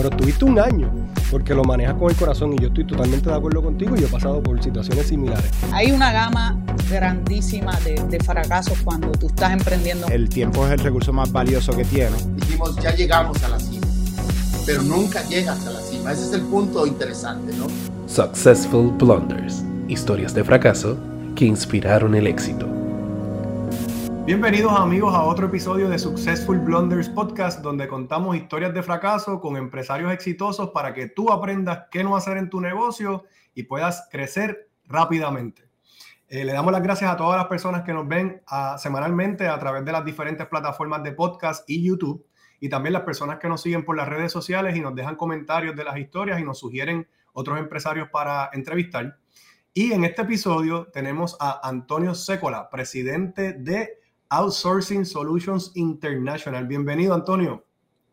pero tuviste un año porque lo manejas con el corazón y yo estoy totalmente de acuerdo contigo y yo he pasado por situaciones similares. Hay una gama grandísima de, de fracasos cuando tú estás emprendiendo. El tiempo es el recurso más valioso que tienes. Dijimos, ya llegamos a la cima, pero nunca llegas a la cima. Ese es el punto interesante, ¿no? Successful Blunders, historias de fracaso que inspiraron el éxito. Bienvenidos amigos a otro episodio de Successful Blunders Podcast, donde contamos historias de fracaso con empresarios exitosos para que tú aprendas qué no hacer en tu negocio y puedas crecer rápidamente. Eh, le damos las gracias a todas las personas que nos ven ah, semanalmente a través de las diferentes plataformas de podcast y YouTube, y también las personas que nos siguen por las redes sociales y nos dejan comentarios de las historias y nos sugieren otros empresarios para entrevistar. Y en este episodio tenemos a Antonio Sécola, presidente de Outsourcing Solutions International. Bienvenido, Antonio.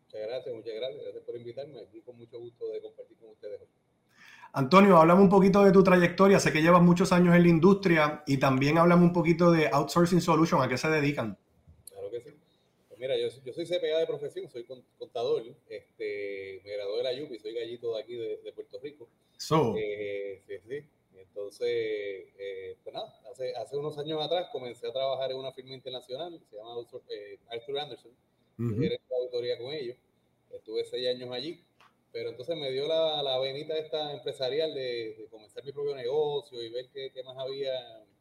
Muchas gracias, muchas gracias. Gracias por invitarme. Aquí con mucho gusto de compartir con ustedes. Antonio, háblame un poquito de tu trayectoria. Sé que llevas muchos años en la industria y también háblame un poquito de Outsourcing Solutions. ¿A qué se dedican? Claro que sí. Pues mira, yo, yo soy CPA de profesión, soy contador. Este, me gradué de la UPI, soy gallito de aquí de, de Puerto Rico. So. Eh, sí, sí. Entonces, eh, pues nada, hace, hace unos años atrás comencé a trabajar en una firma internacional, se llama eh, Arthur Anderson, uh -huh. de auditoría con ellos. Estuve seis años allí, pero entonces me dio la, la venita esta empresarial de, de, comenzar mi propio negocio y ver qué, qué más había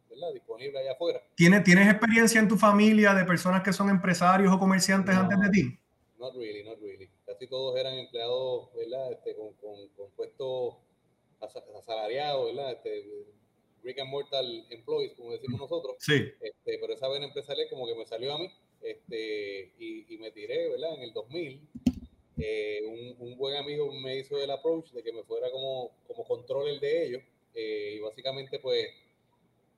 ¿verdad? disponible allá afuera. ¿Tienes, ¿Tienes experiencia en tu familia de personas que son empresarios o comerciantes no, antes de ti? Not really, not really. Casi todos eran empleados, ¿verdad? Este, con, con, con puestos asalariado, ¿verdad? Este, brick and mortal employees, como decimos nosotros. Sí. Este, pero esa vena empresarial como que me salió a mí este, y, y me tiré, ¿verdad? En el 2000, eh, un, un, buen amigo me hizo el approach de que me fuera como, como controller de ellos eh, y básicamente pues,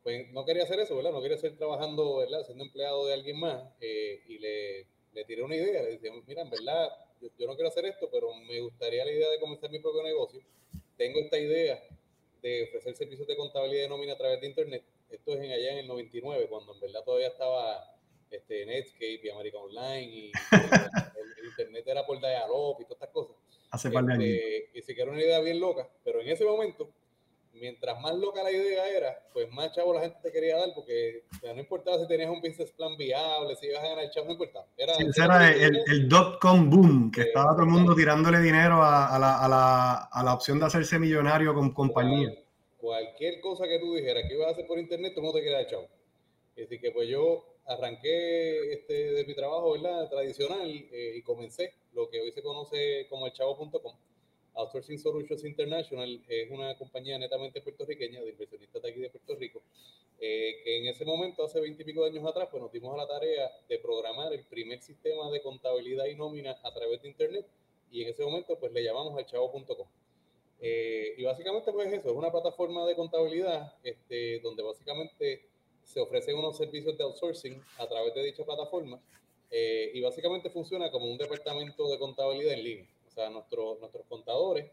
pues no quería hacer eso, ¿verdad? No quería seguir trabajando, ¿verdad? Siendo empleado de alguien más eh, y le, le tiré una idea, le dije, mira, en verdad, yo, yo no quiero hacer esto, pero me gustaría la idea de comenzar mi propio negocio tengo esta idea de ofrecer servicios de contabilidad de nómina a través de Internet. Esto es en allá en el 99, cuando en verdad todavía estaba este, Netscape y America Online y el, el, Internet era por Dialog y todas estas cosas. Hace par de años. Este, y sí que era una idea bien loca, pero en ese momento, mientras más loca la idea era, pues más chavo la gente te quería dar, porque o sea, no importaba si tenías un business plan viable, si ibas a ganar chavo, no importaba. Era, sí, ese era el, el, el dot-com boom, que eh, estaba todo el mundo tirándole dinero a, a, la, a, la, a, la, opción de hacerse millonario con compañía. Cualquier cosa que tú dijeras que ibas a hacer por internet, el mundo te quería dar chavo. Así que pues yo arranqué este, de mi trabajo, ¿verdad? Tradicional eh, y comencé lo que hoy se conoce como el chavo.com Outsourcing Solutions International es una compañía netamente puertorriqueña de inversionistas de aquí de Puerto Rico, eh, que en ese momento, hace 20 y pico de años atrás, pues nos dimos a la tarea de programar el primer sistema de contabilidad y nómina a través de Internet y en ese momento pues le llamamos al chavo.com. Eh, y básicamente pues eso, es una plataforma de contabilidad este, donde básicamente se ofrecen unos servicios de outsourcing a través de dicha plataforma eh, y básicamente funciona como un departamento de contabilidad en línea. Sea, nuestro, nuestros contadores,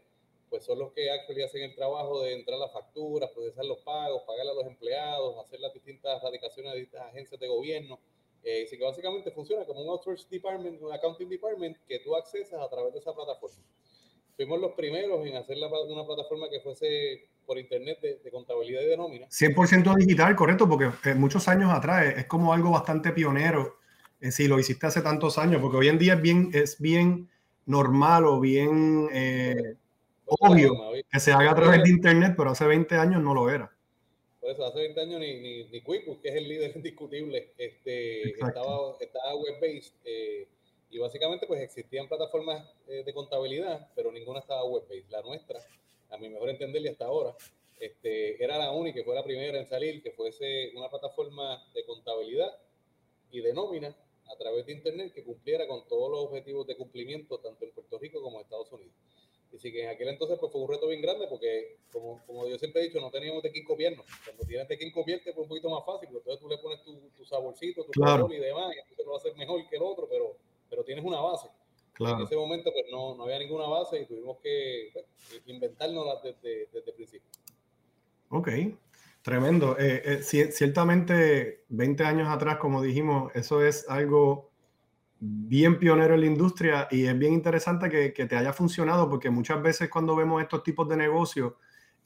pues son los que actually hacen el trabajo de entrar las facturas, procesar los pagos, pagarle a los empleados, hacer las distintas radicaciones de distintas agencias de gobierno. Eh, así que básicamente funciona como un outsource department, un accounting department que tú accesas a través de esa plataforma. Fuimos los primeros en hacer la, una plataforma que fuese por internet de, de, contabilidad y de nómina. 100% digital, correcto, porque eh, muchos años atrás es como algo bastante pionero. Eh, si lo hiciste hace tantos años, porque hoy en día es bien, es bien normal o bien eh, obvio que se haga a través de Internet, pero hace 20 años no lo era. Por eso, hace 20 años ni, ni, ni QuickBooks, que es el líder indiscutible, este, estaba, estaba web-based eh, y básicamente pues existían plataformas eh, de contabilidad, pero ninguna estaba web-based. La nuestra, a mi mejor entender y hasta ahora, este, era la única, que fue la primera en salir, que fuese una plataforma de contabilidad y de nómina a través de Internet que cumpliera con todos los objetivos de cumplimiento, tanto en Puerto Rico como en Estados Unidos. Así que en aquel entonces pues, fue un reto bien grande porque, como, como yo siempre he dicho, no teníamos de quién copiarnos. Cuando tienes de quién copiarte fue un poquito más fácil, porque entonces tú le pones tu, tu saborcito, tu claro. y demás, y entonces lo va a hacer mejor que el otro, pero, pero tienes una base. Claro. En ese momento pues no, no había ninguna base y tuvimos que pues, inventárnosla desde, desde el principio. Ok, Tremendo. Eh, eh, ciertamente, 20 años atrás, como dijimos, eso es algo bien pionero en la industria y es bien interesante que, que, te haya funcionado porque muchas veces cuando vemos estos tipos de negocios,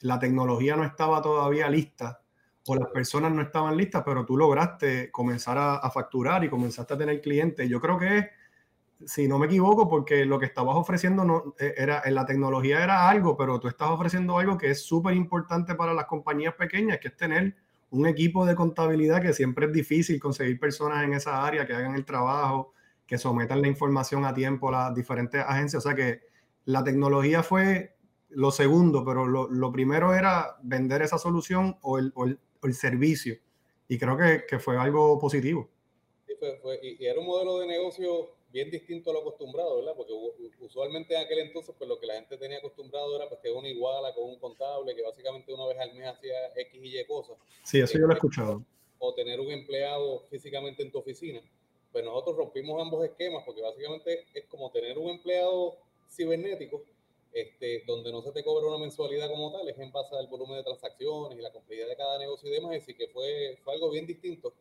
la tecnología no estaba todavía lista o las personas no estaban listas, pero tú lograste comenzar a, a facturar y comenzaste a tener clientes. Yo creo que es si no me equivoco, porque lo que estabas ofreciendo no, eh, era, en la tecnología era algo, pero tú estás ofreciendo algo que es súper importante para las compañías pequeñas, que es tener un equipo de contabilidad que siempre es difícil conseguir personas en esa área que hagan el trabajo, que sometan la información a tiempo a las diferentes agencias. O sea que la tecnología fue lo segundo, pero lo, lo primero era vender esa solución o el, o el, o el servicio. Y creo que, que, fue algo positivo. Sí, fue, y era un modelo de negocio bien distinto a lo acostumbrado, ¿verdad? Porque usualmente en aquel entonces, pues lo que la gente tenía acostumbrado era pues que una iguala con un contable que básicamente una vez al mes hacía X y Y cosas. Sí, eso yo lo he escuchado. O tener un empleado físicamente en tu oficina. Pues nosotros rompimos ambos esquemas porque básicamente es como tener un empleado cibernético este, donde no se te cobra una mensualidad como tal, es en base al volumen de transacciones y la complejidad de cada negocio y demás, así que fue, fue algo bien distinto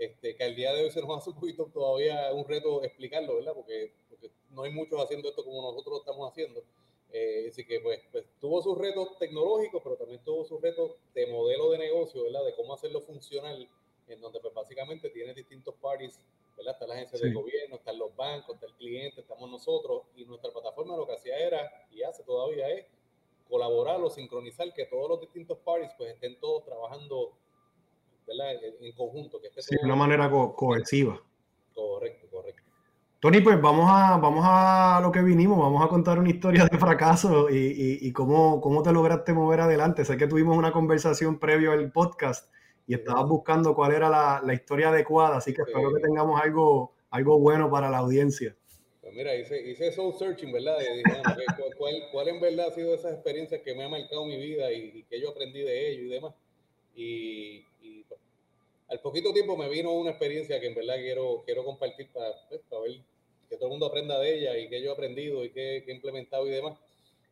este, que al día de hoy se nos hace un poquito todavía un reto explicarlo, ¿verdad? Porque, porque no hay muchos haciendo esto como nosotros lo estamos haciendo. Eh, así que pues, pues, tuvo sus retos tecnológicos, pero también tuvo sus retos de modelo de negocio, ¿verdad? De cómo hacerlo funcional, en donde pues básicamente tiene distintos parties, ¿verdad? Está la agencia sí. del gobierno, están los bancos, está el cliente, estamos nosotros, y nuestra plataforma lo que hacía era, y hace todavía es, colaborar o sincronizar que todos los distintos parties pues estén todos trabajando ¿verdad? En conjunto. Que sí, de una manera co cohesiva. Correcto, correcto. Tony, pues vamos a, vamos a lo que vinimos, vamos a contar una historia de fracaso y, y, y cómo, cómo te lograste mover adelante. Sé que tuvimos una conversación previo al podcast y estabas buscando cuál era la, la historia adecuada, así que sí. espero que tengamos algo, algo bueno para la audiencia. Pues mira, hice, hice soul searching, ¿verdad? Y dije, bueno, ¿cuál, ¿cuál, en verdad ha sido esas experiencias que me ha marcado mi vida y, y que yo aprendí de ello y demás? Y, y pues, al poquito tiempo me vino una experiencia que en verdad quiero, quiero compartir para, pues, para ver que todo el mundo aprenda de ella y que yo he aprendido y que, que, he implementado y demás.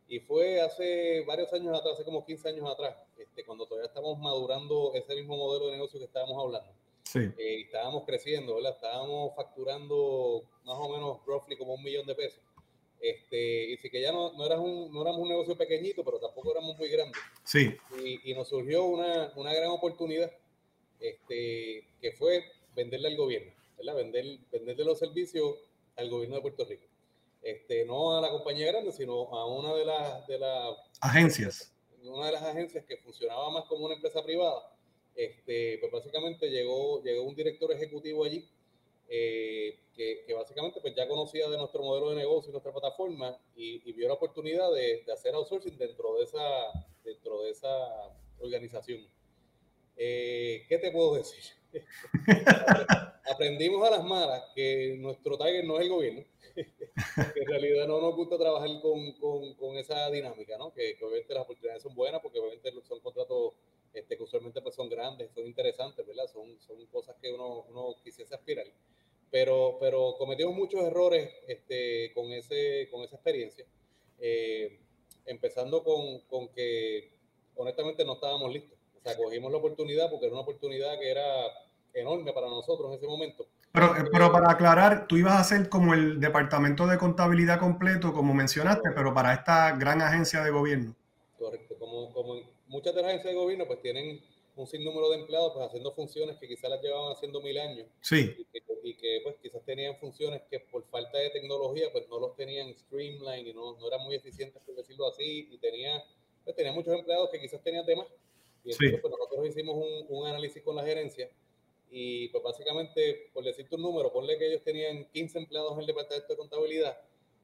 Y fue hace varios años atrás, hace como 15 años atrás, este, cuando todavía estamos madurando ese mismo modelo de negocio que estábamos hablando. Sí. Eh, estábamos creciendo, ¿verdad? Estábamos facturando más o menos roughly como un millón de pesos. Este, y sí que ya no, no, eras un, no éramos un negocio pequeñito, pero tampoco éramos muy grandes. Sí. Y, y nos surgió una, una, gran oportunidad, este, que fue venderle al gobierno, ¿verdad? Vender, venderle los servicios al gobierno de Puerto Rico. Este, no a la compañía grande, sino a una de las de la, agencias. Una de las agencias que funcionaba más como una empresa privada. Este, pues básicamente llegó, llegó un director ejecutivo allí eh, que, que, básicamente pues ya conocía de nuestro modelo de negocio y nuestra plataforma y, y vio la oportunidad de, de, hacer outsourcing dentro de esa, dentro de esa organización. Eh, ¿Qué te puedo decir? Aprendimos a las malas que nuestro target no es el gobierno, que en realidad no nos gusta trabajar con, con, con esa dinámica, ¿no? que, que, obviamente las oportunidades son buenas porque obviamente son contratos este, que usualmente pues son grandes, son interesantes, ¿verdad? Son, son cosas que uno, uno quisiese aspirar pero, pero cometimos muchos errores este, con, ese, con esa experiencia, eh, empezando con, con, que honestamente no estábamos listos. Sea, cogimos la oportunidad porque era una oportunidad que era enorme para nosotros en ese momento. Pero, pero para aclarar, tú ibas a ser como el departamento de contabilidad completo, como mencionaste, pero para esta gran agencia de gobierno. Correcto, como, como muchas de las agencias de gobierno pues tienen un sinnúmero de empleados pues haciendo funciones que quizás las llevaban haciendo mil años. Sí. Y que, y que, pues quizás tenían funciones que por falta de tecnología pues no los tenían streamline y no, no eran muy eficientes por decirlo así y tenía, pues, tenía muchos empleados que quizás tenían temas y entonces sí. pues nosotros hicimos un, un, análisis con la gerencia y pues básicamente por decirte un número, ponle que ellos tenían 15 empleados en el departamento de contabilidad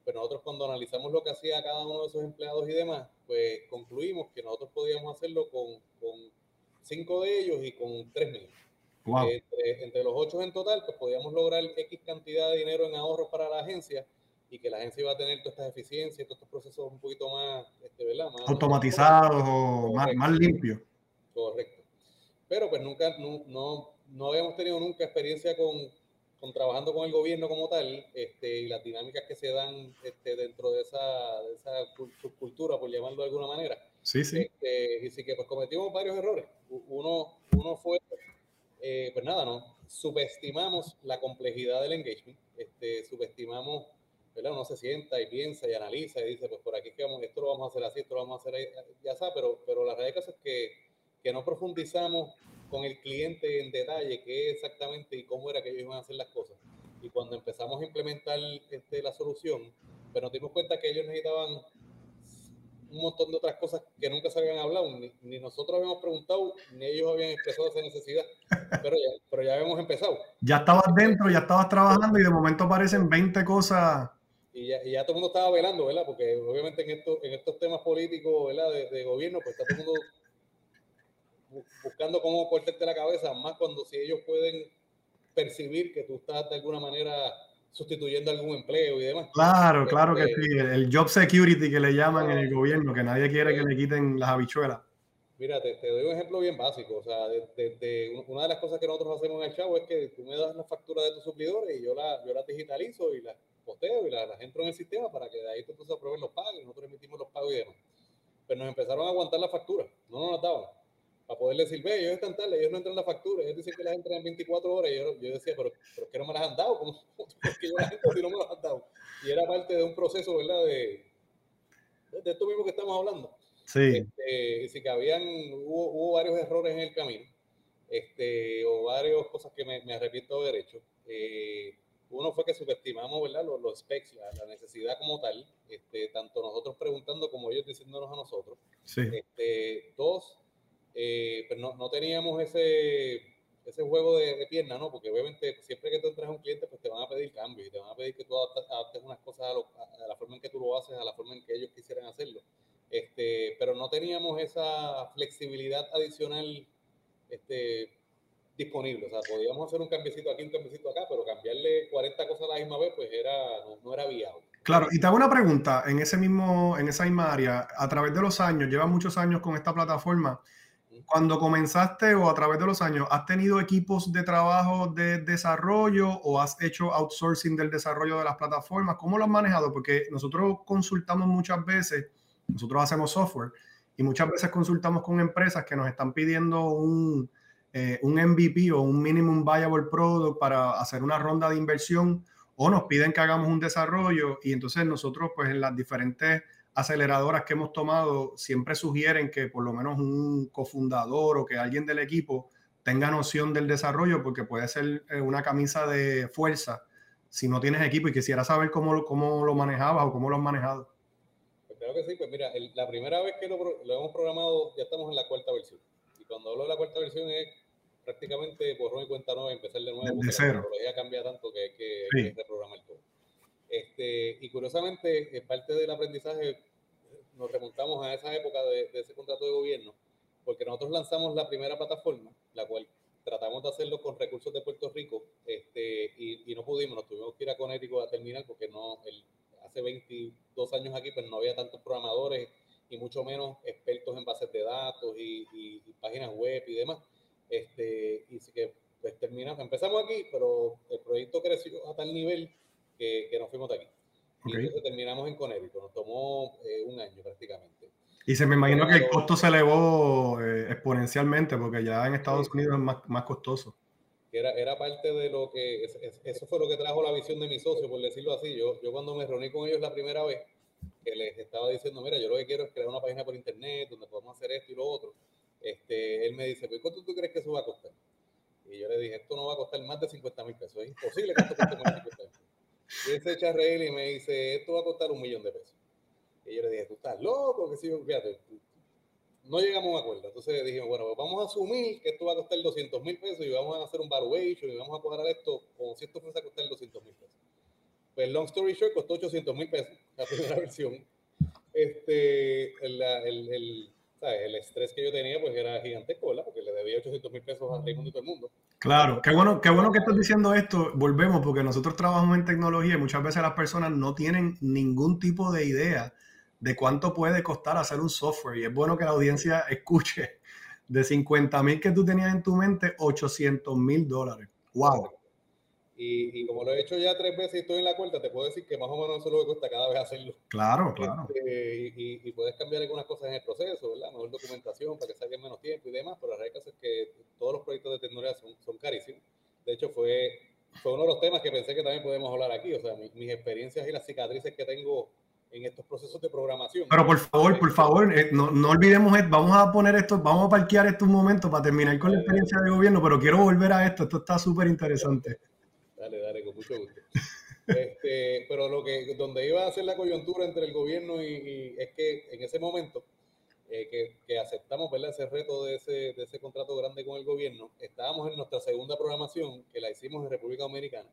pero nosotros cuando analizamos lo que hacía cada uno de esos empleados y demás, pues concluimos que nosotros podíamos hacerlo con, con cinco de ellos y con tres mil. Wow. Entre, entre, los ocho en total, pues podíamos lograr X cantidad de dinero en ahorros para la agencia y que la agencia iba a tener todas estas eficiencias, todos estos procesos un poquito más, este, ¿verdad? Más, automatizados más, o más, más limpios. Correcto. Pero pues nunca, no, no, no habíamos tenido nunca experiencia con, con, trabajando con el gobierno como tal este, y las dinámicas que se dan este, dentro de esa, de esa subcultura, por llamarlo de alguna manera. Sí, sí. Este, y sí que pues cometimos varios errores. Uno, uno fue eh, pues nada, no, subestimamos la complejidad del engagement, este, subestimamos, ¿verdad? Uno se sienta y piensa y analiza y dice, pues por aquí que vamos, esto lo vamos a hacer así, esto lo vamos a hacer ahí, ya está, pero, pero la realidad es que, que no profundizamos con el cliente en detalle qué exactamente y cómo era que ellos iban a hacer las cosas. Y cuando empezamos a implementar este, la solución, pero pues nos dimos cuenta que ellos necesitaban un montón de otras cosas que nunca se habían hablado, ni, nosotros habíamos preguntado, ni ellos habían expresado esa necesidad, pero ya, pero ya habíamos empezado. Ya estabas dentro, ya estabas trabajando y de momento aparecen 20 cosas. Y ya, y ya todo el mundo estaba velando, ¿verdad? Porque obviamente en, esto, en estos temas políticos, ¿verdad? De, de gobierno, pues está todo el mundo buscando cómo cortarte la cabeza, más cuando si ellos pueden percibir que tú estás de alguna manera sustituyendo algún empleo y demás. Claro, claro que este, sí. El job security que le llaman en el gobierno, que nadie quiere que le quiten las habichuelas. Mira, te, doy un ejemplo bien básico. O sea, de, una de las cosas que nosotros hacemos en el Chavo es que tú me das la factura de tus suplidores y yo, la, yo las digitalizo y las posteo y las, las entro en el sistema para que de ahí tú puedas aprobar los pagos y nosotros emitimos los pagos y demás. Pero nos empezaron a aguantar la factura, no nos las daban para poder decir, ve, ellos están tarde, ellos no entran la factura, ellos dicen que las entran en 24 horas, y yo, yo decía, pero, pero que no me las han dado, ¿cómo es que yo las entro si no me las han dado? Y era parte de un proceso, ¿verdad? De, de esto mismo que estamos hablando. Sí. Este, y sí que habían, hubo, hubo, varios errores en el camino, este, o varias cosas que me, me arrepiento de derecho. Eh, uno fue que subestimamos, ¿verdad? Los, los specs, la, la, necesidad como tal, este, tanto nosotros preguntando como ellos diciéndonos a nosotros. Sí. Este, dos, eh, pero no, no, teníamos ese, ese juego de, de, pierna, ¿no? Porque obviamente siempre que tú entras a un cliente, pues te van a pedir cambios y te van a pedir que tú adaptes unas cosas a, lo, a, la forma en que tú lo haces, a la forma en que ellos quisieran hacerlo. Este, pero no teníamos esa flexibilidad adicional este, disponible. O sea, podíamos hacer un cambiecito aquí, un cambiecito acá, pero cambiarle 40 cosas a la misma vez, pues era, no, no era viable. Claro, y te hago una pregunta, en ese mismo, en esa misma área, a través de los años, llevas muchos años con esta plataforma, cuando comenzaste o a través de los años, ¿has tenido equipos de trabajo de desarrollo o has hecho outsourcing del desarrollo de las plataformas? ¿Cómo lo has manejado? Porque nosotros consultamos muchas veces, nosotros hacemos software y muchas veces consultamos con empresas que nos están pidiendo un, eh, un MVP o un minimum viable product para hacer una ronda de inversión o nos piden que hagamos un desarrollo y entonces nosotros pues en las diferentes aceleradoras que hemos tomado siempre sugieren que por lo menos un cofundador o que alguien del equipo tenga noción del desarrollo porque puede ser eh, una camisa de fuerza si no tienes equipo y quisiera saber cómo, cómo lo manejabas o cómo lo has manejado. Pues creo que sí, pues mira, el, la primera vez que lo, lo, hemos programado ya estamos en la cuarta versión. Y cuando hablo de la cuarta versión es prácticamente borrón y cuenta nueva, empezar de nuevo. De cero. La tecnología cambia tanto que hay que, sí. que reprogramar todo. Este, y curiosamente, en parte del aprendizaje, nos remontamos a esa época de, de, ese contrato de gobierno, porque nosotros lanzamos la primera plataforma, la cual tratamos de hacerlo con recursos de Puerto Rico, este, y, y no pudimos, nos tuvimos que ir a Connecticut a terminar, porque no, el, hace 22 años aquí, pues no había tantos programadores y mucho menos expertos en bases de datos y, y, y páginas web y demás. Este, y que pues terminamos, empezamos aquí, pero el proyecto creció a tal nivel que, que nos fuimos de aquí. Okay. Y entonces terminamos en Connecticut, nos tomó eh, un año prácticamente. Y se me imagino que el costo se elevó eh, exponencialmente porque ya en Estados. Unidos es más, más costoso. Era, era, parte de lo que, es, es, eso fue lo que trajo la visión de mi socio, por decirlo así. Yo, yo cuando me reuní con ellos la primera vez, que les estaba diciendo, mira, yo lo que quiero es crear una página por internet donde podamos hacer esto y lo otro. Este, él me dice, pues, ¿cuánto tú crees que eso va a costar? Y yo le dije, esto no va a costar más de 50 mil pesos, es imposible que esto cueste más de 50 mil pesos. Y se echa y me dice, esto va a costar un millón de pesos. Y yo le dije, tú estás loco, que sí, fíjate, no llegamos a un acuerdo. Entonces dijimos, bueno, pues vamos a asumir que esto va a costar 200 mil pesos y vamos a hacer un valuation y vamos a cuadrar esto como si esto fuese a costar 200 mil pesos. Pues long story short, costó 800 mil pesos la primera versión. Este, el, el, el, el, estrés que yo tenía pues era gigantesco, ¿verdad? Porque le debía 800 mil pesos a Raimundo y todo el mundo. Claro, qué bueno, qué bueno que estás diciendo esto. Volvemos porque nosotros trabajamos en tecnología y muchas veces las personas no tienen ningún tipo de idea de cuánto puede costar hacer un software. Y es bueno que la audiencia escuche de 50 mil que tú tenías en tu mente, 800 mil dólares. ¡Wow! Y, y, como lo he hecho ya tres veces y estoy en la cuenta, te puedo decir que más o menos eso es lo que cuesta cada vez hacerlo. Claro, claro. Este, y, y, puedes cambiar algunas cosas en el proceso, ¿verdad? Mejor documentación para que salga en menos tiempo y demás, pero la realidad es que todos los proyectos de tecnología son, son carísimos. De hecho, fue, fue uno de los temas que pensé que también podemos hablar aquí. O sea, mis, mis experiencias y las cicatrices que tengo en estos procesos de programación. Pero por favor, por favor, eh, no, no, olvidemos, vamos a poner esto, vamos a parquear estos momentos para terminar con la experiencia de gobierno, pero quiero volver a esto, esto está súper interesante. Mucho gusto. Este, pero lo que, donde iba a ser la coyuntura entre el gobierno y, y es que en ese momento eh, que, que, aceptamos ¿verdad? ese reto de ese, de ese contrato grande con el gobierno, estábamos en nuestra segunda programación, que la hicimos en República Dominicana,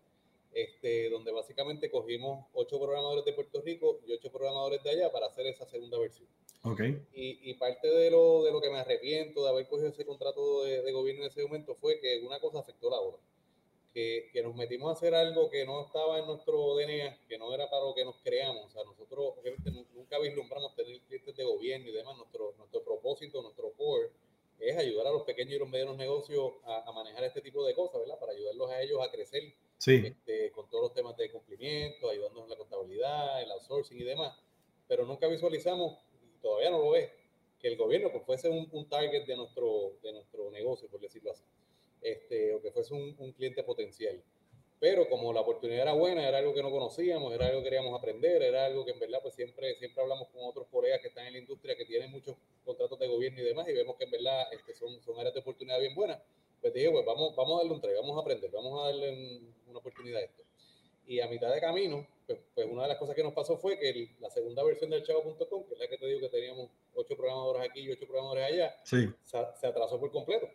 este, donde básicamente cogimos ocho programadores de Puerto Rico y ocho programadores de allá para hacer esa segunda versión. Okay. Y, y, parte de lo, de lo que me arrepiento de haber cogido ese contrato de, de, gobierno en ese momento fue que una cosa afectó la otra. Que, que, nos metimos a hacer algo que no estaba en nuestro DNA, que no era para lo que nos creamos. O sea, nosotros nunca vislumbramos tener clientes de gobierno y demás. Nuestro, nuestro propósito, nuestro core es ayudar a los pequeños y los medianos negocios a, a manejar este tipo de cosas, ¿verdad? Para ayudarlos a ellos a crecer Sí. Este, con todos los temas de cumplimiento, ayudándonos en la contabilidad, el outsourcing y demás. Pero nunca visualizamos, y todavía no lo es, que el gobierno pues, fuese un, un, target de nuestro, de nuestro negocio, por decirlo así, este, o que fuese un, un, cliente potencial. Pero como la oportunidad era buena, era algo que no conocíamos, era algo que queríamos aprender, era algo que en verdad pues siempre, siempre hablamos con otros colegas que están en la industria que tienen muchos contratos de gobierno y demás y vemos que en verdad este, son, son áreas de oportunidad bien buenas pues dije, pues vamos, vamos a darle un tren, vamos a aprender, vamos a darle un, una oportunidad a esto. Y a mitad de camino, pues, pues, una de las cosas que nos pasó fue que el, la segunda versión del chavo.com, que es la que te digo que teníamos ocho programadores aquí y ocho programadores allá, sí. se, se, atrasó por completo.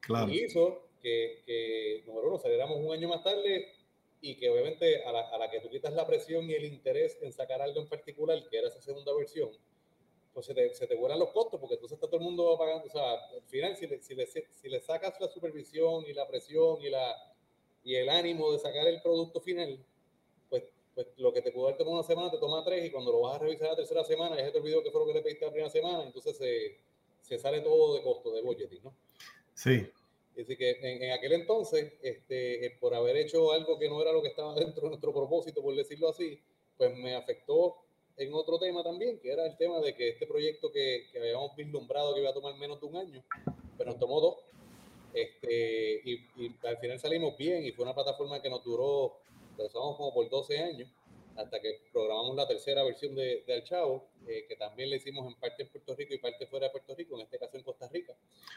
Claro. Y hizo que, que, número uno, saliéramos un año más tarde y que obviamente a la, a la que tú quitas la presión y el interés en sacar algo en particular, que era esa segunda versión, pues se te, se te vuelan los costos, porque entonces está todo el mundo pagando, o sea, al final si le, si le, si le sacas la supervisión y la presión y, la, y el ánimo de sacar el producto final, pues, pues lo que te pudo haber tomado una semana te toma tres y cuando lo vas a revisar la tercera semana ya se te olvidó que fue lo que le pediste la primera semana, entonces se, se sale todo de costo, de budgeting, ¿no? Sí. Así que en, en, aquel entonces, este, por haber hecho algo que no era lo que estaba dentro de nuestro propósito, por decirlo así, pues me afectó en otro tema también, que era el tema de que este proyecto que, que, habíamos vislumbrado que iba a tomar menos de un año, pues nos tomó dos. Este, y, y, al final salimos bien y fue una plataforma que nos duró, lo usamos como por 12 años, hasta que programamos la tercera versión de, de Alchavo, eh, que también le hicimos en parte en Puerto Rico y parte fuera de Puerto Rico, en este caso en Costa Rica.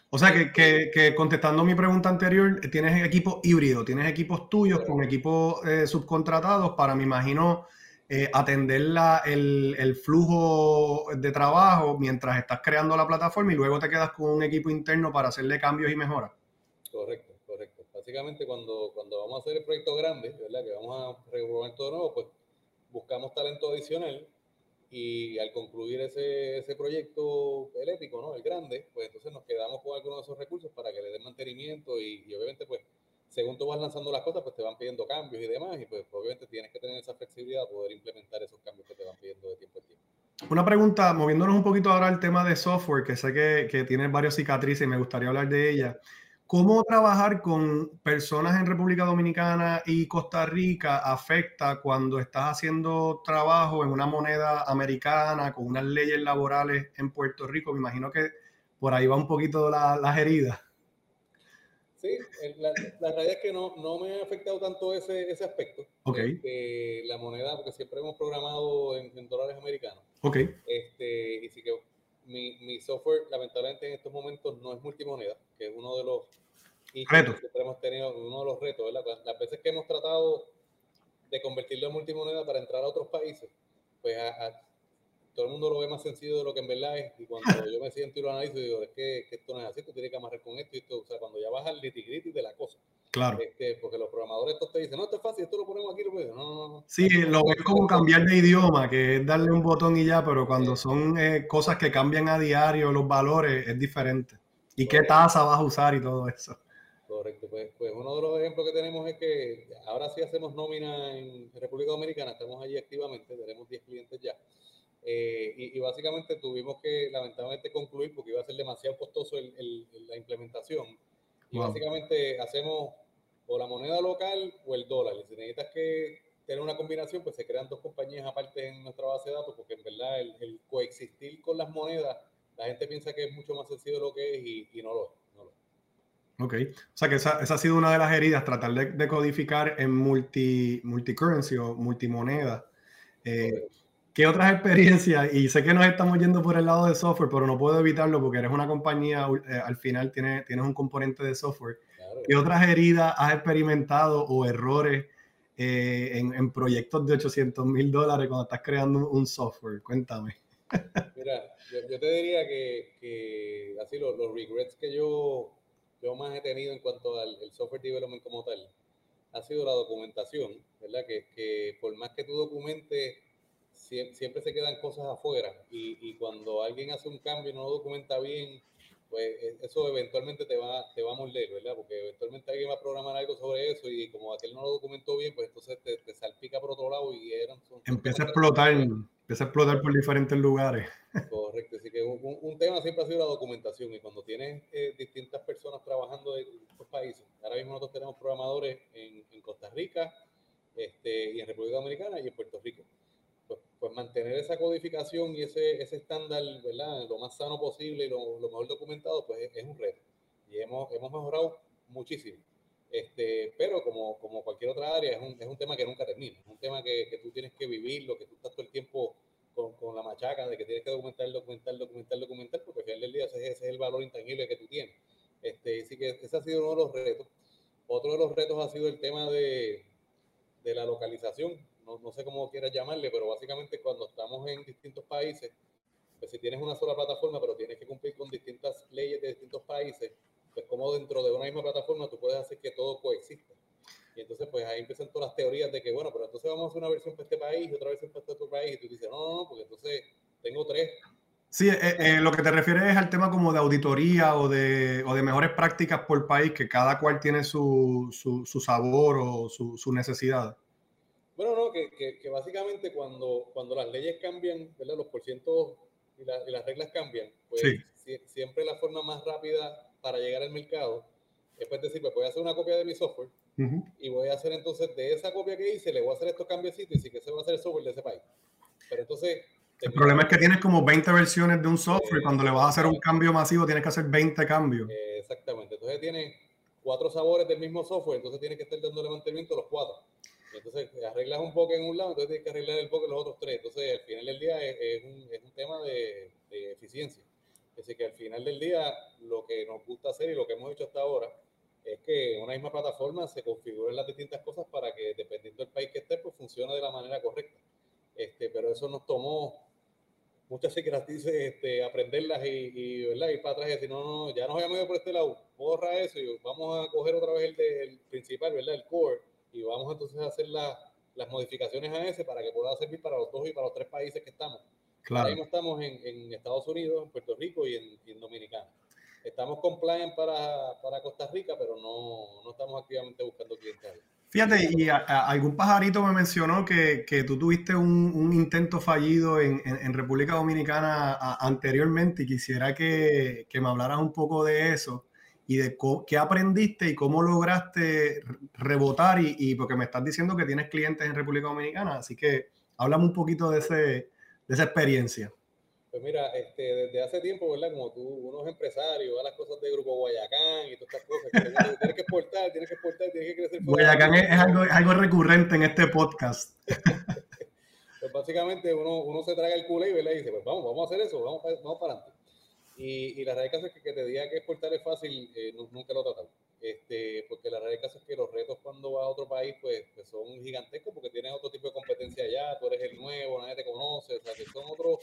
O sea, que, que, que contestando mi pregunta anterior, tienes equipos híbridos, tienes equipos tuyos con equipos eh, subcontratados para, me imagino, eh, atender la, el, el, flujo de trabajo mientras estás creando la plataforma y luego te quedas con un equipo interno para hacerle cambios y mejoras. Correcto, correcto. Básicamente cuando, cuando vamos a hacer el proyecto grande, ¿verdad? que vamos a reprobar todo nuevo, pues buscamos talento adicional y al concluir ese, ese proyecto, el épico, ¿no? el grande, pues entonces nos quedamos con algunos de esos recursos para que le den mantenimiento y, y obviamente pues según tú vas lanzando las cosas, pues te van pidiendo cambios y demás, y pues obviamente tienes que tener esa flexibilidad para poder implementar esos cambios que te van pidiendo de tiempo en tiempo. Una pregunta, moviéndonos un poquito ahora al tema de software, que sé que, que tienes varias cicatrices y me gustaría hablar de ella. ¿Cómo trabajar con personas en República Dominicana y Costa Rica afecta cuando estás haciendo trabajo en una moneda americana, con unas leyes laborales en Puerto Rico? Me imagino que por ahí va un poquito la, las heridas. Sí, la, la, realidad es que no, no me ha afectado tanto ese, ese aspecto. Okay. Este, la moneda, porque siempre hemos programado en, en dólares americanos. Ok. Este, y sí que mi, mi, software, lamentablemente, en estos momentos no es multimoneda, que es uno de los retos que hemos tenido, uno de los retos, ¿verdad? Las veces que hemos tratado de convertirlo en multimoneda para entrar a otros países, pues a, a, todo el mundo lo ve más sencillo de lo que en verdad es. Y cuando yo me siento y lo analizo, digo, es que, que, esto no es así, tú tienes que amarrar con esto y esto. O sea, cuando ya vas al nitty de la cosa. Claro. Este, porque los programadores estos te dicen, no, esto es fácil, esto lo ponemos aquí. Lo ponemos. No, no, no. Sí, lo ves como cambiar de idioma, que es darle un botón y ya, pero cuando son eh, cosas que cambian a diario, los valores, es diferente. ¿Y qué tasa vas a usar y todo eso? Correcto, pues, pues uno de los ejemplos que tenemos es que ahora sí hacemos nómina en República Dominicana, estamos allí activamente, tenemos 10 clientes ya. Eh, y, y, básicamente tuvimos que lamentablemente concluir porque iba a ser demasiado costoso el, el, la implementación. Y wow. básicamente hacemos o la moneda local o el dólar. Y si necesitas que tener una combinación, pues se crean dos compañías aparte en nuestra base de datos, porque en verdad el, coexistir con las monedas, la gente piensa que es mucho más sencillo de lo que es y, no lo es. Ok, o sea que esa, esa, ha sido una de las heridas, tratar de, codificar en multi, multicurrency o multimoneda. Eh, ¿Qué otras experiencias? Y sé que nos estamos yendo por el lado de software, pero no puedo evitarlo porque eres una compañía, eh, al final tienes, tienes un componente de software. ¿Qué otras heridas has experimentado o errores eh, en, proyectos de 800 mil dólares cuando estás creando un software? Cuéntame. Mira, yo, te diría que, así los, regrets que yo, yo más he tenido en cuanto al software development como tal, ha sido la documentación, ¿verdad? Que, que por más que tú documentes, siempre, se quedan cosas afuera y, y, cuando alguien hace un cambio y no lo documenta bien, pues e, eso eventualmente te va, te va a morder, ¿verdad? Porque eventualmente alguien va a programar algo sobre eso y como aquel no lo documentó bien, pues entonces te, te salpica por otro lado y eran... empieza a explotar, empieza a explotar por diferentes lugares. Correcto, así que un, un, tema siempre ha sido la documentación y cuando tienes eh, distintas personas trabajando en estos países, ahora mismo nosotros tenemos programadores en, en Costa Rica este, y en República Dominicana y en Puerto Rico pues, pues, mantener esa codificación y ese, ese estándar, ¿verdad? Lo más sano posible y lo, lo mejor documentado, pues es, un reto. Y hemos, hemos mejorado muchísimo. Este, pero como, como cualquier otra área, es un, es un tema que nunca termina. Es un tema que, que tú tienes que vivir, lo que tú estás todo el tiempo de que tienes que documentar, documentar, documentar, documentar, porque al final del día ese, ese es el valor intangible que tú tienes. Este, así que ese ha sido uno de los retos. Otro de los retos ha sido el tema de, de la localización no, no, sé cómo quieras llamarle, pero básicamente cuando estamos en distintos países, pues si tienes una sola plataforma, pero tienes que cumplir con distintas leyes de distintos países, pues como dentro de una misma plataforma tú puedes hacer que todo coexista. Y entonces pues ahí empiezan todas las teorías de que, bueno, pero entonces vamos a hacer una versión para este país y otra versión para este otro país, y tú dices, no, no, no, porque entonces tengo tres. Sí, eh, eh, lo que te refieres es al tema como de auditoría o de, o de mejores prácticas por país, que cada cual tiene su, su, su sabor o su, su necesidad. Bueno, no, que, que, básicamente cuando, cuando las leyes cambian, ¿verdad? los porcientos y, y las reglas cambian, pues siempre la forma más rápida para llegar al mercado es pues decir, pues voy a hacer una copia de mi software y voy a hacer entonces de esa copia que hice, le voy a hacer estos cambios y sí que se va a hacer el software de ese país. Pero entonces... El problema es que tienes como 20 versiones de un software y cuando le vas a hacer un cambio masivo tienes que hacer 20 cambios. exactamente. Entonces tienes cuatro sabores del mismo software, entonces tienes que estar dándole mantenimiento a los cuatro. Entonces arreglas un poco en un lado, entonces tienes que arreglar el poco en los otros tres. Entonces al final del día es, un, es un, tema de, de, eficiencia. Así que al final del día lo que nos gusta hacer y lo que hemos hecho hasta ahora es que una misma plataforma se configuren las distintas cosas para que dependiendo del país que esté, pues funcione de la manera correcta. Este, pero eso nos tomó muchas cicatrices este, aprenderlas y, y ¿verdad? ir para atrás y decir, no, no, ya nos habíamos ido por este lado, borra eso y vamos a coger otra vez el, de, el principal, ¿verdad? El core y vamos entonces a hacer las modificaciones a ese para que pueda servir para los dos y para los tres países que estamos. Claro. Ahora mismo estamos en, en, Estados Unidos, en Puerto Rico y en, en Dominicana. Estamos compliant para, para Costa Rica, pero no, no estamos activamente buscando clientes Fíjate, y algún pajarito me mencionó que, que tú tuviste un, un intento fallido en, en, República Dominicana anteriormente y quisiera que, que, me hablaras un poco de eso y de qué aprendiste y cómo lograste rebotar y, y, porque me estás diciendo que tienes clientes en República Dominicana, así que háblame un poquito de, ese, de esa experiencia. Pues mira, este, desde hace tiempo, ¿verdad? Como tú, unos empresarios, a las cosas de Grupo Guayacán y todas estas cosas, que tienes que exportar, tienes que exportar, tienes que crecer. Guayacán es, algo, es algo recurrente en este podcast. pues básicamente uno, uno se traga el culé y, ¿verdad? y dice, pues vamos, vamos a hacer eso, vamos, vamos para adelante. Y, y la realidad es que, que te diga que exportar es fácil, eh, nunca lo he tratado. Este, porque la realidad es que los retos cuando vas a otro país pues, pues, son gigantescos porque tienes otro tipo de competencia allá, tú eres el nuevo, nadie te conoce, o sea, que son otros,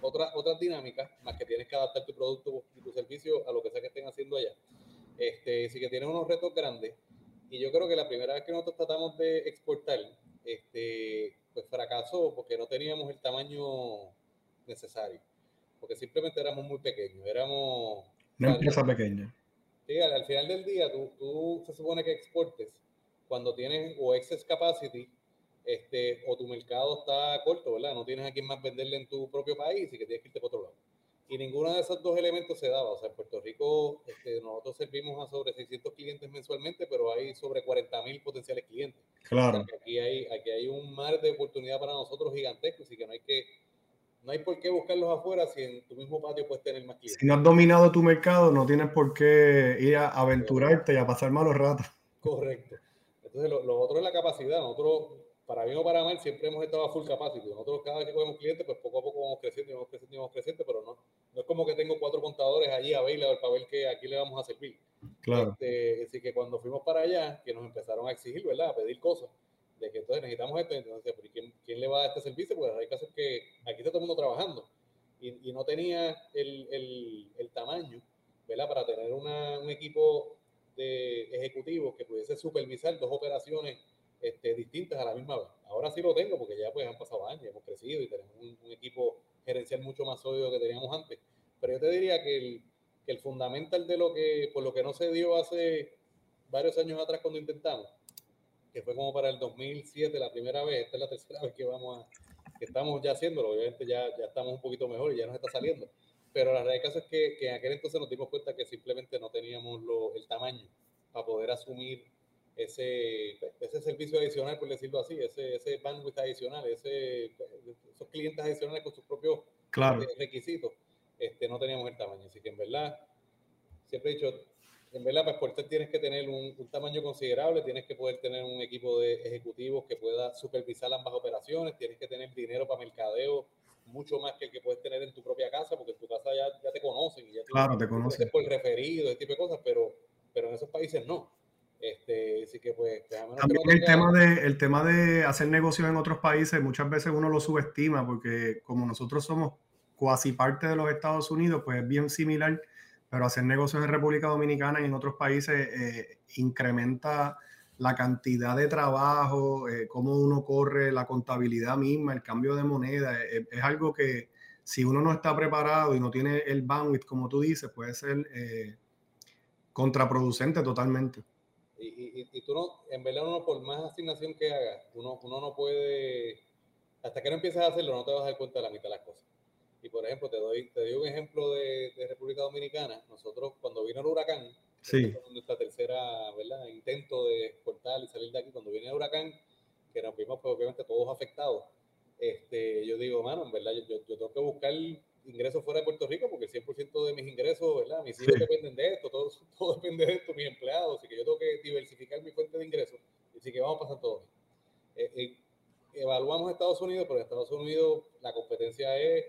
otras, otras dinámicas, más que tienes que adaptar tu producto y tu servicio a lo que sea que estén haciendo allá. Este, sí que tienes unos retos grandes y yo creo que la primera vez que nosotros tratamos de exportar, este, pues fracasó porque no teníamos el tamaño necesario porque simplemente éramos muy pequeños, éramos... Una empresa pequeña. Sí, al, final del día, tú, tú, se supone que exportes cuando tienes o excess capacity, este, o tu mercado está corto, ¿verdad? No tienes a quién más venderle en tu propio país y que tienes que irte para otro lado. y ninguno de esos dos elementos se daba. O sea, en Puerto Rico este, nosotros servimos a sobre 600 clientes mensualmente, pero hay sobre 40 mil potenciales clientes. Claro. aquí, hay, aquí hay un mar de oportunidad para nosotros gigantesco, así que no hay que no hay por qué buscarlos afuera si en tu mismo patio puedes tener más clientes. Si no has dominado tu mercado, no tienes por qué ir a aventurarte y a pasar malos ratos. Correcto. Entonces, lo, lo otro es la capacidad. Nosotros para bien o para mal, siempre hemos estado a full capacity. Nosotros cada vez que cogemos clientes, pues poco a poco vamos creciendo y vamos creciendo y vamos creciendo, pero no, no es como que tengo cuatro contadores allí a ver para ver que aquí le vamos a servir. Claro. Este, así que cuando fuimos para allá, que nos empezaron a exigir, ¿verdad? A pedir cosas, de que entonces necesitamos esto, entonces, ¿quién, ¿quién, le va a este servicio? Porque hay casos que aquí está todo el mundo trabajando y, y no tenía el, el, el, tamaño, ¿verdad? Para tener una, un equipo de ejecutivos que pudiese supervisar dos operaciones este, distintas a la misma vez. Ahora sí lo tengo porque ya pues han pasado años, hemos crecido y tenemos un, equipo gerencial mucho más sólido que teníamos antes. Pero yo te diría que el, que el fundamental de lo que, por lo que no se dio hace varios años atrás cuando intentamos, que fue como para el 2007 la primera vez, esta es la tercera vez que vamos a, que estamos ya haciéndolo, obviamente ya, ya estamos un poquito mejor y ya nos está saliendo. Pero la realidad es que, que en aquel entonces nos dimos cuenta que simplemente no teníamos lo, el tamaño para poder asumir ese, ese servicio adicional, por decirlo así, ese, ese bandwidth adicional, ese, esos clientes adicionales con sus propios claro. requisitos, este, no teníamos el tamaño. Así que en verdad, siempre he dicho, en verdad para exportar tienes que tener un, un, tamaño considerable, tienes que poder tener un equipo de ejecutivos que pueda supervisar ambas operaciones, tienes que tener dinero para mercadeo mucho más que el que puedes tener en tu propia casa, porque en tu casa ya, ya te conocen y ya claro, te conocen por referido, ese tipo de cosas, pero, pero en esos países no. Este, así que pues, También el, tema de, el tema de hacer negocios en otros países, muchas veces uno lo subestima porque como nosotros somos cuasi parte de los Estados Unidos, pues es bien similar, pero hacer negocios en República Dominicana y en otros países eh, incrementa la cantidad de trabajo, eh, cómo uno corre, la contabilidad misma, el cambio de moneda, eh, es algo que si uno no está preparado y no tiene el bandwidth, como tú dices, puede ser eh, contraproducente totalmente. Y, y, tú no, en verdad uno por más asignación que haga, uno, uno no puede, hasta que no empiezas a hacerlo, no te vas a dar cuenta de la mitad de las cosas. Y por ejemplo, te doy, te doy un ejemplo de, de República Dominicana. Nosotros, cuando vino el huracán, sí. nuestra tercera ¿verdad? intento de exportar y salir de aquí, cuando viene el huracán, que nos vimos pues, obviamente todos afectados, este, yo digo, mano, en verdad, yo, yo, yo tengo que buscar ingresos fuera de Puerto Rico, porque el 100% de mis ingresos, ¿verdad? Mis hijos sí. dependen de esto, todo, todo, depende de esto, mis empleados, así que yo tengo que diversificar mi fuente de ingresos, así que vamos a pasar todo. Eh, eh, evaluamos Estados Unidos, pero en Estados Unidos la competencia es,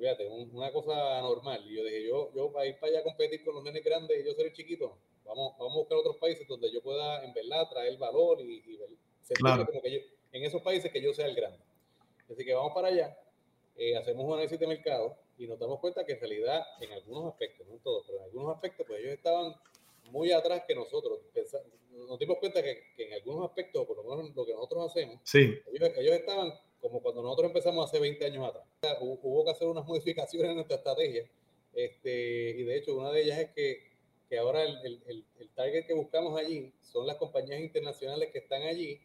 fíjate, un, una cosa normal. Y yo dije, yo, yo para ir para allá a competir con los nenes grandes y yo ser el chiquito, vamos, vamos a buscar otros países donde yo pueda, en verdad, traer valor y, y claro. como que yo, en esos países que yo sea el grande. Así que vamos para allá eh, hacemos un análisis de mercado y nos damos cuenta que en realidad, en algunos aspectos, no en todos, pero en algunos aspectos, pues ellos estaban muy atrás que nosotros. Pensamos, nos dimos cuenta que, que, en algunos aspectos, por lo menos lo que nosotros hacemos, sí. ellos, ellos, estaban como cuando nosotros empezamos hace 20 años atrás. Hubo, que hacer unas modificaciones en nuestra estrategia. Este, y de hecho, una de ellas es que, que ahora el, el, el target que buscamos allí son las compañías internacionales que están allí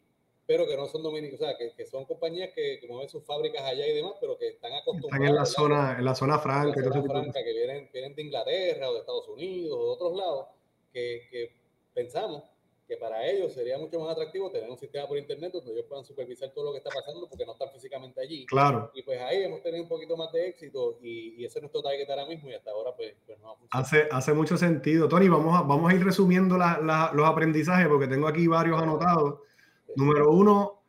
pero que no son dominicanos, o sea, que, que, son compañías que, que mueven sus fábricas allá y demás, pero que están acostumbradas. Están en la zona, en la zona franca. En la zona franca, que vienen, vienen de Inglaterra o de Estados Unidos o de otros lados, que, que, pensamos que para ellos sería mucho más atractivo tener un sistema por internet donde ellos puedan supervisar todo lo que está pasando porque no están físicamente allí. Claro. Y pues ahí hemos tenido un poquito más de éxito y, y ese es nuestro target ahora mismo y hasta ahora pues, pues no ha funcionado. Hace, hace mucho sentido. Tony, vamos a, vamos a ir resumiendo la, la, los aprendizajes porque tengo aquí varios anotados. Número uno,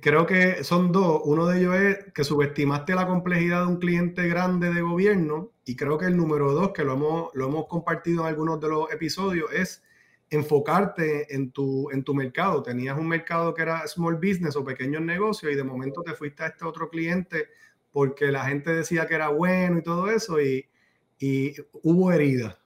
creo que son dos. Uno de ellos es que subestimaste la complejidad de un cliente grande de gobierno. Y creo que el número dos, que lo hemos, lo hemos compartido en algunos de los episodios, es enfocarte en tu, en tu mercado. Tenías un mercado que era small business o pequeños negocios y de momento te fuiste a este otro cliente porque la gente decía que era bueno y todo eso y, y hubo heridas.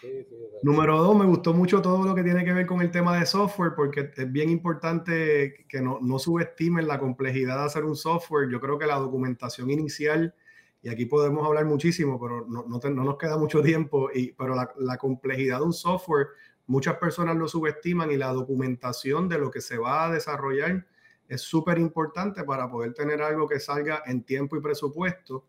Sí, sí, Número dos, me gustó mucho todo lo que tiene que ver con el tema de software, porque es bien importante que no, no, subestimen la complejidad de hacer un software. Yo creo que la documentación inicial, y aquí podemos hablar muchísimo, pero no, no, te, no nos queda mucho tiempo, y, pero la, la, complejidad de un software, muchas personas lo subestiman y la documentación de lo que se va a desarrollar es súper importante para poder tener algo que salga en tiempo y presupuesto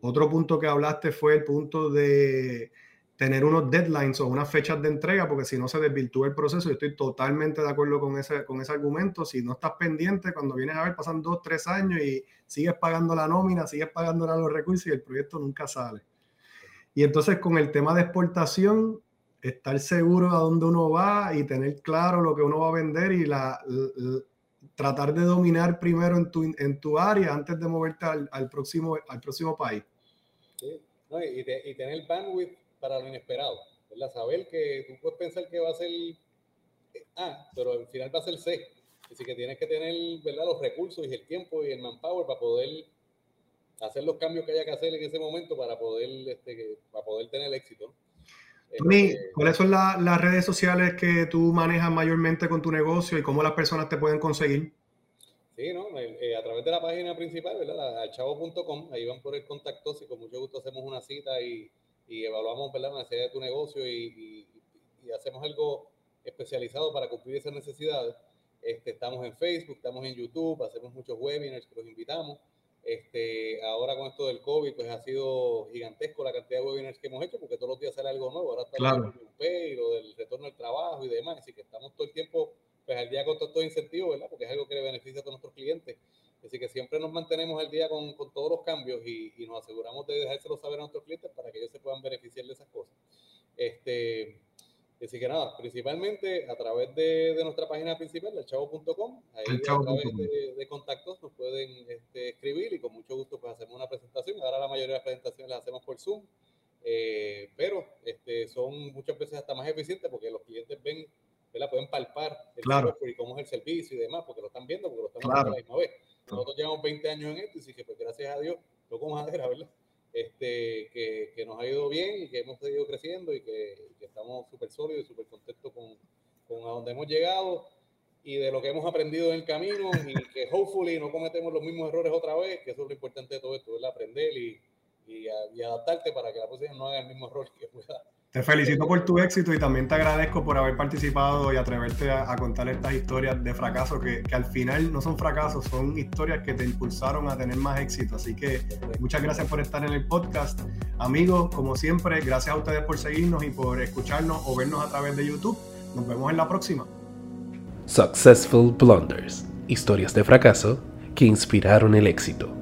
Otro punto que hablaste fue el punto de tener unos deadlines o unas fechas de entrega, porque si no se desvirtúa el proceso. Yo estoy totalmente de acuerdo con ese, con ese argumento. Si no estás pendiente, cuando vienes a ver, pasan dos, tres años y sigues pagando la nómina, sigues pagando los recursos y el proyecto nunca sale. Y entonces con el tema de exportación, estar seguro a dónde uno va y tener claro lo que uno va a vender y la, tratar de dominar primero en tu, en tu área antes de moverte al, al próximo, al próximo país. Sí. No, y, tener bandwidth para lo inesperado, ¿verdad? Saber que tú puedes pensar que va a ser A, pero al final va a ser C. Así que tienes que tener, ¿verdad? Los recursos y el tiempo y el manpower para poder hacer los cambios que haya que hacer en ese momento para poder, este, para poder tener éxito. Tony, ¿cuáles son las redes sociales que tú manejas mayormente con tu negocio y cómo las personas te pueden conseguir? Sí, ¿no? Eh, a través de la página principal, ¿verdad? Alchavo.com, ahí van por el contacto, y con mucho gusto hacemos una cita y, y evaluamos ¿verdad? la necesidad de tu negocio y, y, hacemos algo especializado para cumplir esas necesidades. Este, estamos en Facebook, estamos en YouTube, hacemos muchos webinars que los invitamos. Este, ahora con esto del COVID, pues ha sido gigantesco la cantidad de webinars que hemos hecho, porque todos los días sale algo nuevo. Ahora está claro. y lo del retorno al trabajo y demás. Así que estamos todo el tiempo pues, al día con todos estos incentivos, ¿verdad? Porque es algo que le beneficia a todos nuestros clientes. Así que siempre nos mantenemos al día con, con todos los cambios y, y, nos aseguramos de dejárselo saber a nuestros clientes para que ellos se puedan beneficiar de esas cosas. Este, así que nada, principalmente a través de, de nuestra página principal, elchavo.com, ahí a través de, de, contactos nos pueden este, escribir y con mucho gusto pues hacemos una presentación. Ahora la mayoría de las presentaciones las hacemos por Zoom, eh, pero este, son muchas veces hasta más eficientes porque los clientes ven, ¿verdad? pueden palpar el claro. y cómo es el servicio y demás, porque lo están viendo, porque lo están viendo a la misma vez. Nosotros llevamos 20 años en esto y sí que pues gracias a Dios, toco madera, ¿verdad? Este, que, que, nos ha ido bien y que hemos seguido creciendo y que, que estamos súper sólidos y súper contentos con, con a donde hemos llegado y de lo que hemos aprendido en el camino y que hopefully no cometemos los mismos errores otra vez, que eso es lo importante de todo esto, ¿verdad? Aprender y, y, y adaptarte para que la próxima no haga el mismo error que pueda te felicito por tu éxito y también te agradezco por haber participado y atreverte a, a contar estas historias de fracaso que, que, al final no son fracasos, son historias que te impulsaron a tener más éxito. Así que muchas gracias por estar en el podcast. Amigos, como siempre, gracias a ustedes por seguirnos y por escucharnos o vernos a través de YouTube. Nos vemos en la próxima. Successful Blunders. Historias de fracaso que inspiraron el éxito.